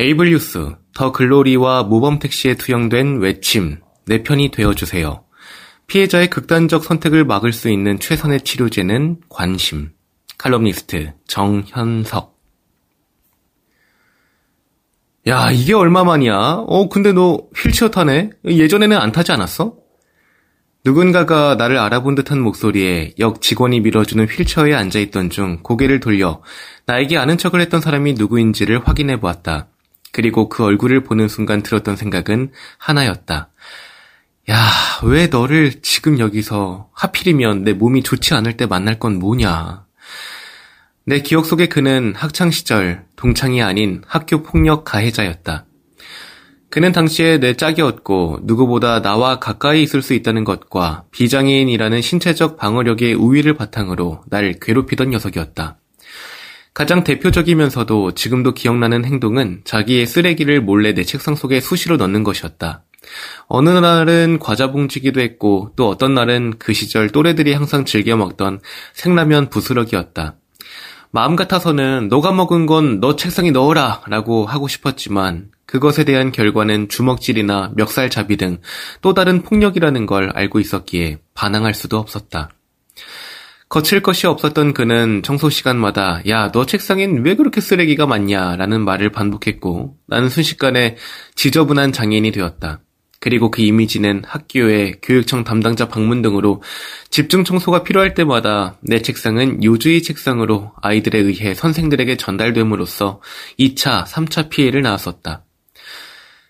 에이블뉴스, 더 글로리와 모범택시에 투영된 외침, 내 편이 되어주세요. 피해자의 극단적 선택을 막을 수 있는 최선의 치료제는 관심. 칼럼니스트 정현석. 야, 이게 얼마만이야? 어, 근데 너 휠체어 타네? 예전에는 안 타지 않았어? 누군가가 나를 알아본 듯한 목소리에 역 직원이 밀어주는 휠체어에 앉아있던 중 고개를 돌려 나에게 아는 척을 했던 사람이 누구인지를 확인해 보았다. 그리고 그 얼굴을 보는 순간 들었던 생각은 하나였다. 야, 왜 너를 지금 여기서 하필이면 내 몸이 좋지 않을 때 만날 건 뭐냐. 내 기억 속에 그는 학창시절 동창이 아닌 학교 폭력 가해자였다. 그는 당시에 내 짝이었고 누구보다 나와 가까이 있을 수 있다는 것과 비장애인이라는 신체적 방어력의 우위를 바탕으로 날 괴롭히던 녀석이었다. 가장 대표적이면서도 지금도 기억나는 행동은 자기의 쓰레기를 몰래 내 책상 속에 수시로 넣는 것이었다. 어느 날은 과자 봉지기도 했고 또 어떤 날은 그 시절 또래들이 항상 즐겨 먹던 생라면 부스러기였다. 마음 같아서는 너가 먹은 건 너 책상에 넣어라 라고 하고 싶었지만 그것에 대한 결과는 주먹질이나 멱살잡이 등 또 다른 폭력이라는 걸 알고 있었기에 반항할 수도 없었다. 거칠 것이 없었던 그는 청소 시간마다 야, 너 책상엔 왜 그렇게 쓰레기가 많냐? 라는 말을 반복했고 나는 순식간에 지저분한 장애인이 되었다. 그리고 그 이미지는 학교에 교육청 담당자 방문 등으로 집중 청소가 필요할 때마다 내 책상은 요주의 책상으로 아이들에 의해 선생들에게 전달됨으로써 2차, 3차 피해를 낳았었다.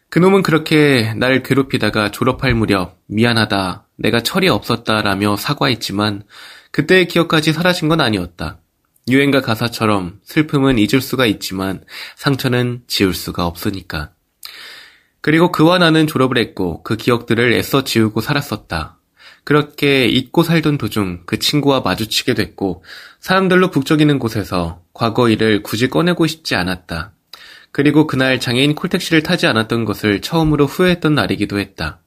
그놈은 그렇게 날 괴롭히다가 졸업할 무렵 미안하다, 내가 철이 없었다라며 사과했지만 그때의 기억까지 사라진 건 아니었다. 유행가 가사처럼 슬픔은 잊을 수가 있지만 상처는 지울 수가 없으니까. 그리고 그와 나는 졸업을 했고 그 기억들을 애써 지우고 살았었다. 그렇게 잊고 살던 도중 그 친구와 마주치게 됐고 사람들로 북적이는 곳에서 과거 일을 굳이 꺼내고 싶지 않았다. 그리고 그날 장애인 콜택시를 타지 않았던 것을 처음으로 후회했던 날이기도 했다.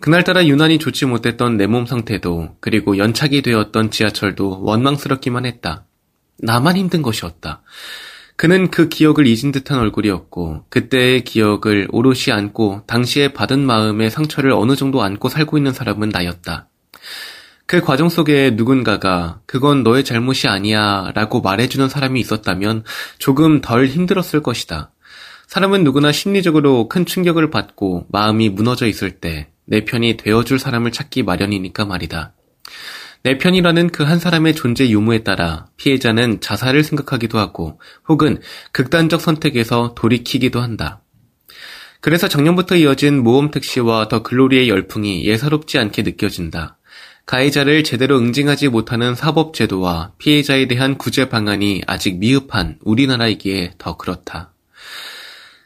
그날따라 유난히 좋지 못했던 내 몸 상태도 그리고 연착이 되었던 지하철도 원망스럽기만 했다. 나만 힘든 것이었다. 그는 그 기억을 잊은 듯한 얼굴이었고 그때의 기억을 오롯이 안고 당시에 받은 마음의 상처를 어느 정도 안고 살고 있는 사람은 나였다. 그 과정 속에 누군가가 그건 너의 잘못이 아니야 라고 말해주는 사람이 있었다면 조금 덜 힘들었을 것이다. 사람은 누구나 심리적으로 큰 충격을 받고 마음이 무너져 있을 때 내 편이 되어줄 사람을 찾기 마련이니까 말이다. 내 편이라는 그 한 사람의 존재 유무에 따라 피해자는 자살을 생각하기도 하고 혹은 극단적 선택에서 돌이키기도 한다. 그래서 작년부터 이어진 모험 택시와 더 글로리의 열풍이 예사롭지 않게 느껴진다. 가해자를 제대로 응징하지 못하는 사법 제도와 피해자에 대한 구제 방안이 아직 미흡한 우리나라이기에 더 그렇다.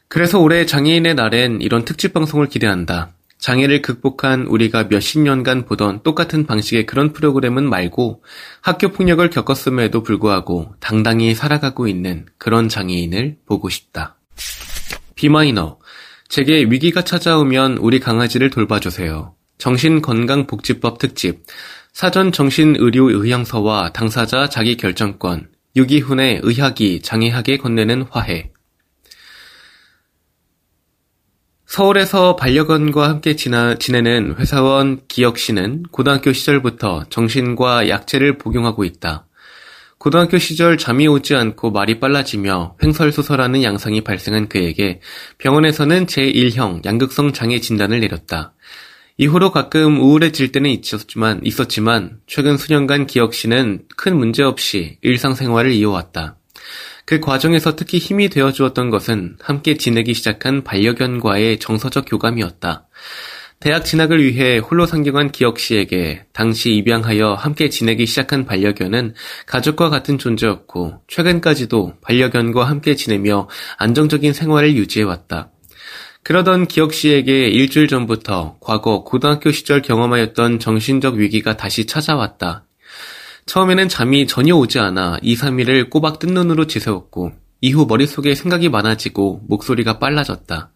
그래서 올해 장애인의 날엔 이런 특집 방송을 기대한다. 장애를 극복한 우리가 몇십 년간 보던 똑같은 방식의 그런 프로그램은 말고 학교 폭력을 겪었음에도 불구하고 당당히 살아가고 있는 그런 장애인을 보고 싶다. 비마이너, 제게 위기가 찾아오면 우리 강아지를 돌봐주세요. 정신건강복지법 특집, 사전 정신의료 의향서와 당사자 자기결정권, 유기훈의 의학이 장애학에 건네는 화해, 서울에서 반려견과 함께 지나, 지내는 회사원 기혁 씨는 고등학교 시절부터 정신과 약제를 복용하고 있다. 고등학교 시절 잠이 오지 않고 말이 빨라지며 횡설수설하는 양상이 발생한 그에게 병원에서는 제1형 양극성 장애 진단을 내렸다. 이후로 가끔 우울해질 때는 있었지만, 있었지만 최근 수년간 기혁 씨는 큰 문제 없이 일상생활을 이어왔다. 그 과정에서 특히 힘이 되어 주었던 것은 함께 지내기 시작한 반려견과의 정서적 교감이었다. 대학 진학을 위해 홀로 상경한 기혁 씨에게 당시 입양하여 함께 지내기 시작한 반려견은 가족과 같은 존재였고 최근까지도 반려견과 함께 지내며 안정적인 생활을 유지해왔다. 그러던 기혁 씨에게 일주일 전부터 과거 고등학교 시절 경험하였던 정신적 위기가 다시 찾아왔다. 처음에는 잠이 전혀 오지 않아 2, 3일을 꼬박 뜬 눈으로 지새웠고 이후 머릿속에 생각이 많아지고 목소리가 빨라졌다.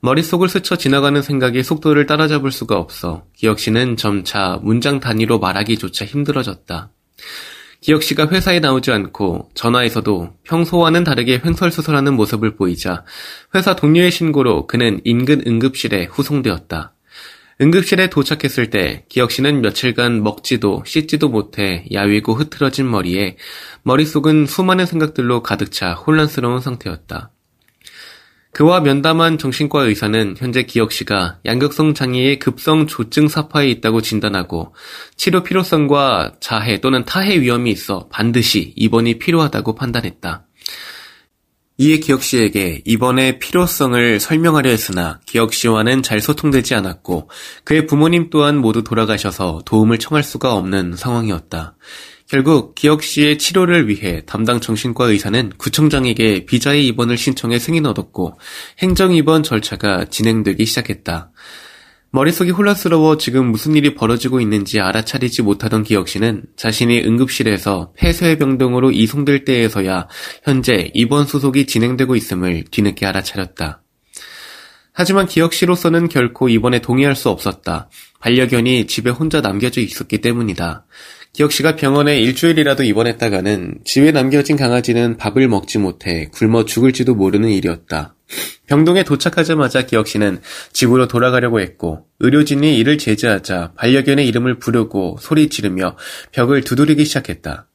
머릿속을 스쳐 지나가는 생각의 속도를 따라잡을 수가 없어 기혁 씨는 점차 문장 단위로 말하기조차 힘들어졌다. 기혁 씨가 회사에 나오지 않고 전화에서도 평소와는 다르게 횡설수설하는 모습을 보이자 회사 동료의 신고로 그는 인근 응급실에 후송되었다. 응급실에 도착했을 때 기혁 씨는 며칠간 먹지도 씻지도 못해 야위고 흐트러진 머리에 머릿속은 수많은 생각들로 가득 차 혼란스러운 상태였다. 그와 면담한 정신과 의사는 현재 기혁 씨가 양극성 장애의 급성 조증 사파에 있다고 진단하고 치료 필요성과 자해 또는 타해 위험이 있어 반드시 입원이 필요하다고 판단했다. 이에 기혁 씨에게 입원의 필요성을 설명하려 했으나 기혁 씨와는 잘 소통되지 않았고 그의 부모님 또한 모두 돌아가셔서 도움을 청할 수가 없는 상황이었다. 결국 기혁 씨의 치료를 위해 담당 정신과 의사는 구청장에게 비자의 입원을 신청해 승인 얻었고 행정 입원 절차가 진행되기 시작했다. 머릿속이 혼란스러워 지금 무슨 일이 벌어지고 있는지 알아차리지 못하던 기혁 씨는 자신이 응급실에서 폐쇄 병동으로 이송될 때에서야 현재 입원 수속이 진행되고 있음을 뒤늦게 알아차렸다. 하지만 기혁 씨로서는 결코 입원에 동의할 수 없었다. 반려견이 집에 혼자 남겨져 있었기 때문이다. 기혁 씨가 병원에 일주일이라도 입원했다가는 집에 남겨진 강아지는 밥을 먹지 못해 굶어 죽을지도 모르는 일이었다. 병동에 도착하자마자 기혁 씨는 집으로 돌아가려고 했고 의료진이 이를 제지하자 반려견의 이름을 부르고 소리 지르며 벽을 두드리기 시작했다.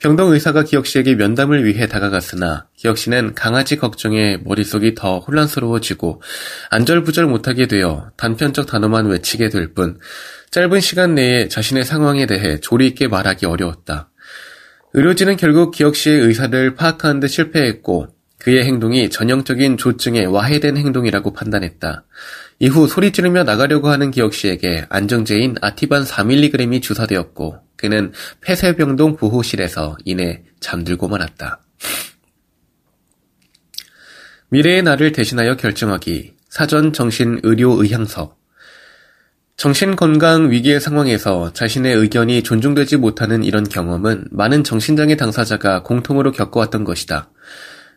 병동 의사가 기혁 씨에게 면담을 위해 다가갔으나 기혁 씨는 강아지 걱정에 머릿속이 더 혼란스러워지고 안절부절 못하게 되어 단편적 단어만 외치게 될 뿐 짧은 시간 내에 자신의 상황에 대해 조리 있게 말하기 어려웠다. 의료진은 결국 기혁 씨의 의사를 파악하는 데 실패했고 그의 행동이 전형적인 조증에 와해된 행동이라고 판단했다. 이후 소리 지르며 나가려고 하는 기혁 씨에게 안정제인 아티반 4mg이 주사되었고 그는 폐쇄병동 보호실에서 이내 잠들고 말았다. 미래의 나를 대신하여 결정하기 사전 정신 의료 의향서 정신건강 위기의 상황에서 자신의 의견이 존중되지 못하는 이런 경험은 많은 정신장애 당사자가 공통으로 겪어왔던 것이다.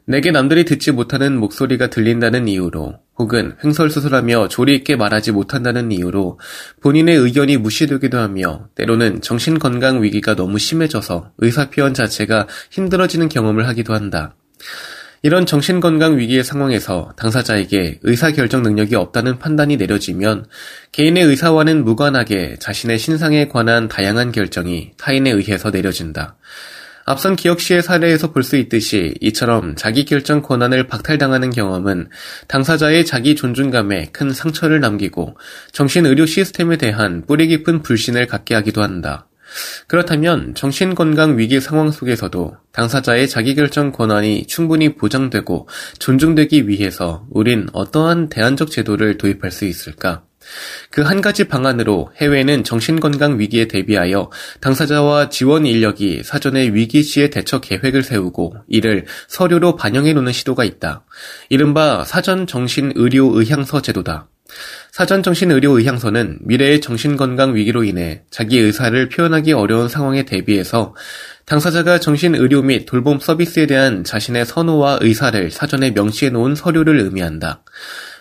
내게 남들이 듣지 못하는 목소리가 들린다는 이유로 혹은 횡설수설하며 조리 있게 말하지 못한다는 이유로 본인의 의견이 무시되기도 하며 때로는 정신건강 위기가 너무 심해져서 의사표현 자체가 힘들어지는 경험을 하기도 한다. 이런 정신건강 위기의 상황에서 당사자에게 의사결정 능력이 없다는 판단이 내려지면 개인의 의사와는 무관하게 자신의 신상에 관한 다양한 결정이 타인에 의해서 내려진다. 앞선 기혁 씨의 사례에서 볼 수 있듯이 이처럼 자기 결정 권한을 박탈당하는 경험은 당사자의 자기 존중감에 큰 상처를 남기고 정신의료 시스템에 대한 뿌리 깊은 불신을 갖게 하기도 한다. 그렇다면 정신건강 위기 상황 속에서도 당사자의 자기결정 권한이 충분히 보장되고 존중되기 위해서 우린 어떠한 대안적 제도를 도입할 수 있을까? 그 한 가지 방안으로 해외는 정신건강 위기에 대비하여 당사자와 지원 인력이 사전에 위기 시의 대처 계획을 세우고 이를 서류로 반영해 놓는 시도가 있다. 이른바 사전 정신 의료 의향서 제도다. 사전정신의료의향서는 미래의 정신건강 위기로 인해 자기 의사를 표현하기 어려운 상황에 대비해서 당사자가 정신의료 및 돌봄 서비스에 대한 자신의 선호와 의사를 사전에 명시해 놓은 서류를 의미한다.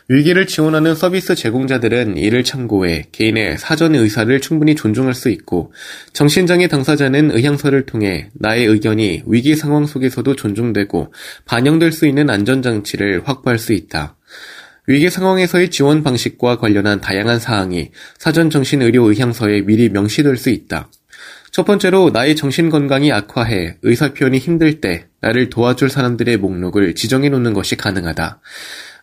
위기를 지원하는 서비스 제공자들은 이를 참고해 개인의 사전 의사를 충분히 존중할 수 있고 정신장애 당사자는 의향서를 통해 나의 의견이 위기 상황 속에서도 존중되고 반영될 수 있는 안전장치를 확보할 수 있다. 위기 상황에서의 지원 방식과 관련한 다양한 사항이 사전 정신의료 의향서에 미리 명시될 수 있다. 첫 번째로 나의 정신 건강이 악화해 의사 표현이 힘들 때 나를 도와줄 사람들의 목록을 지정해 놓는 것이 가능하다.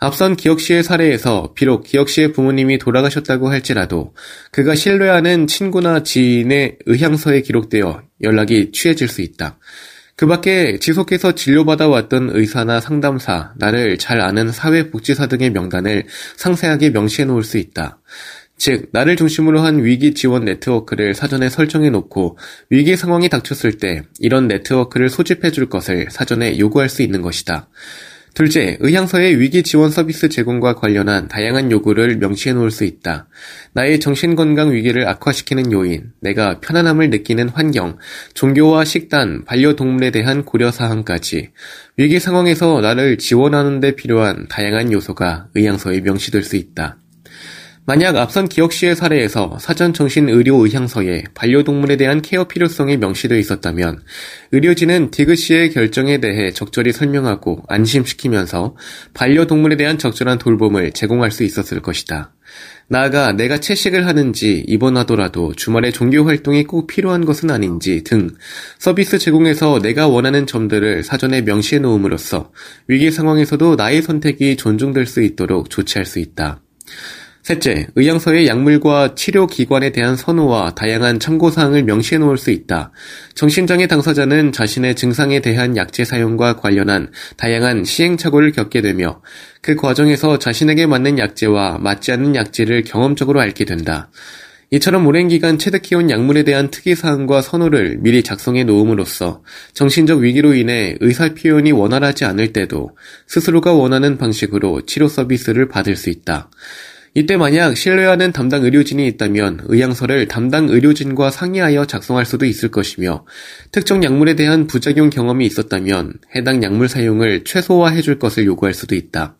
앞선 기혁 씨의 사례에서 비록 기혁 씨의 부모님이 돌아가셨다고 할지라도 그가 신뢰하는 친구나 지인의 의향서에 기록되어 연락이 취해질 수 있다. 그 밖에 지속해서 진료받아 왔던 의사나 상담사, 나를 잘 아는 사회복지사 등의 명단을 상세하게 명시해 놓을 수 있다. 즉, 나를 중심으로 한 위기 지원 네트워크를 사전에 설정해 놓고 위기 상황이 닥쳤을 때 이런 네트워크를 소집해 줄 것을 사전에 요구할 수 있는 것이다. 둘째, 의향서의 위기 지원 서비스 제공과 관련한 다양한 요구를 명시해 놓을 수 있다. 나의 정신건강 위기를 악화시키는 요인, 내가 편안함을 느끼는 환경, 종교와 식단, 반려동물에 대한 고려사항까지 위기 상황에서 나를 지원하는 데 필요한 다양한 요소가 의향서에 명시될 수 있다. 만약 앞선 기억 씨의 사례에서 사전 정신 의료 의향서에 반려동물에 대한 케어 필요성이 명시되어 있었다면 의료진은 디그 씨의 결정에 대해 적절히 설명하고 안심시키면서 반려동물에 대한 적절한 돌봄을 제공할 수 있었을 것이다. 나아가 내가 채식을 하는지 입원하더라도 주말에 종교 활동이 꼭 필요한 것은 아닌지 등 서비스 제공에서 내가 원하는 점들을 사전에 명시해 놓음으로써 위기 상황에서도 나의 선택이 존중될 수 있도록 조치할 수 있다. 셋째, 의향서의 약물과 치료 기관에 대한 선호와 다양한 참고사항을 명시해 놓을 수 있다. 정신장애 당사자는 자신의 증상에 대한 약제 사용과 관련한 다양한 시행착오를 겪게 되며 그 과정에서 자신에게 맞는 약제와 맞지 않는 약제를 경험적으로 앓게 된다. 이처럼 오랜 기간 체득해온 약물에 대한 특이사항과 선호를 미리 작성해 놓음으로써 정신적 위기로 인해 의사 표현이 원활하지 않을 때도 스스로가 원하는 방식으로 치료 서비스를 받을 수 있다. 이때 만약 신뢰하는 담당 의료진이 있다면 의향서를 담당 의료진과 상의하여 작성할 수도 있을 것이며 특정 약물에 대한 부작용 경험이 있었다면 해당 약물 사용을 최소화해 줄 것을 요구할 수도 있다.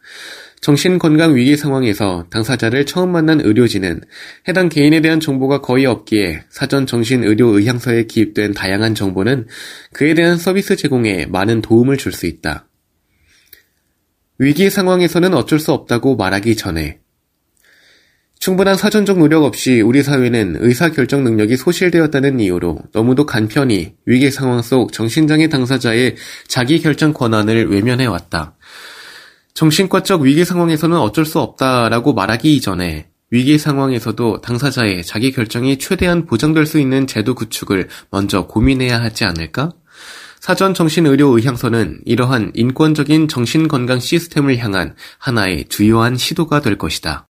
정신건강 위기 상황에서 당사자를 처음 만난 의료진은 해당 개인에 대한 정보가 거의 없기에 사전 정신의료 의향서에 기입된 다양한 정보는 그에 대한 서비스 제공에 많은 도움을 줄 수 있다. 위기 상황에서는 어쩔 수 없다고 말하기 전에 충분한 사전적 노력 없이 우리 사회는 의사결정 능력이 소실되었다는 이유로 너무도 간편히 위기 상황 속 정신장애 당사자의 자기 결정 권한을 외면해왔다. 정신과적 위기 상황에서는 어쩔 수 없다라고 말하기 이전에 위기 상황에서도 당사자의 자기 결정이 최대한 보장될 수 있는 제도 구축을 먼저 고민해야 하지 않을까? 사전 정신의료 의향서는 이러한 인권적인 정신건강 시스템을 향한 하나의 주요한 시도가 될 것이다.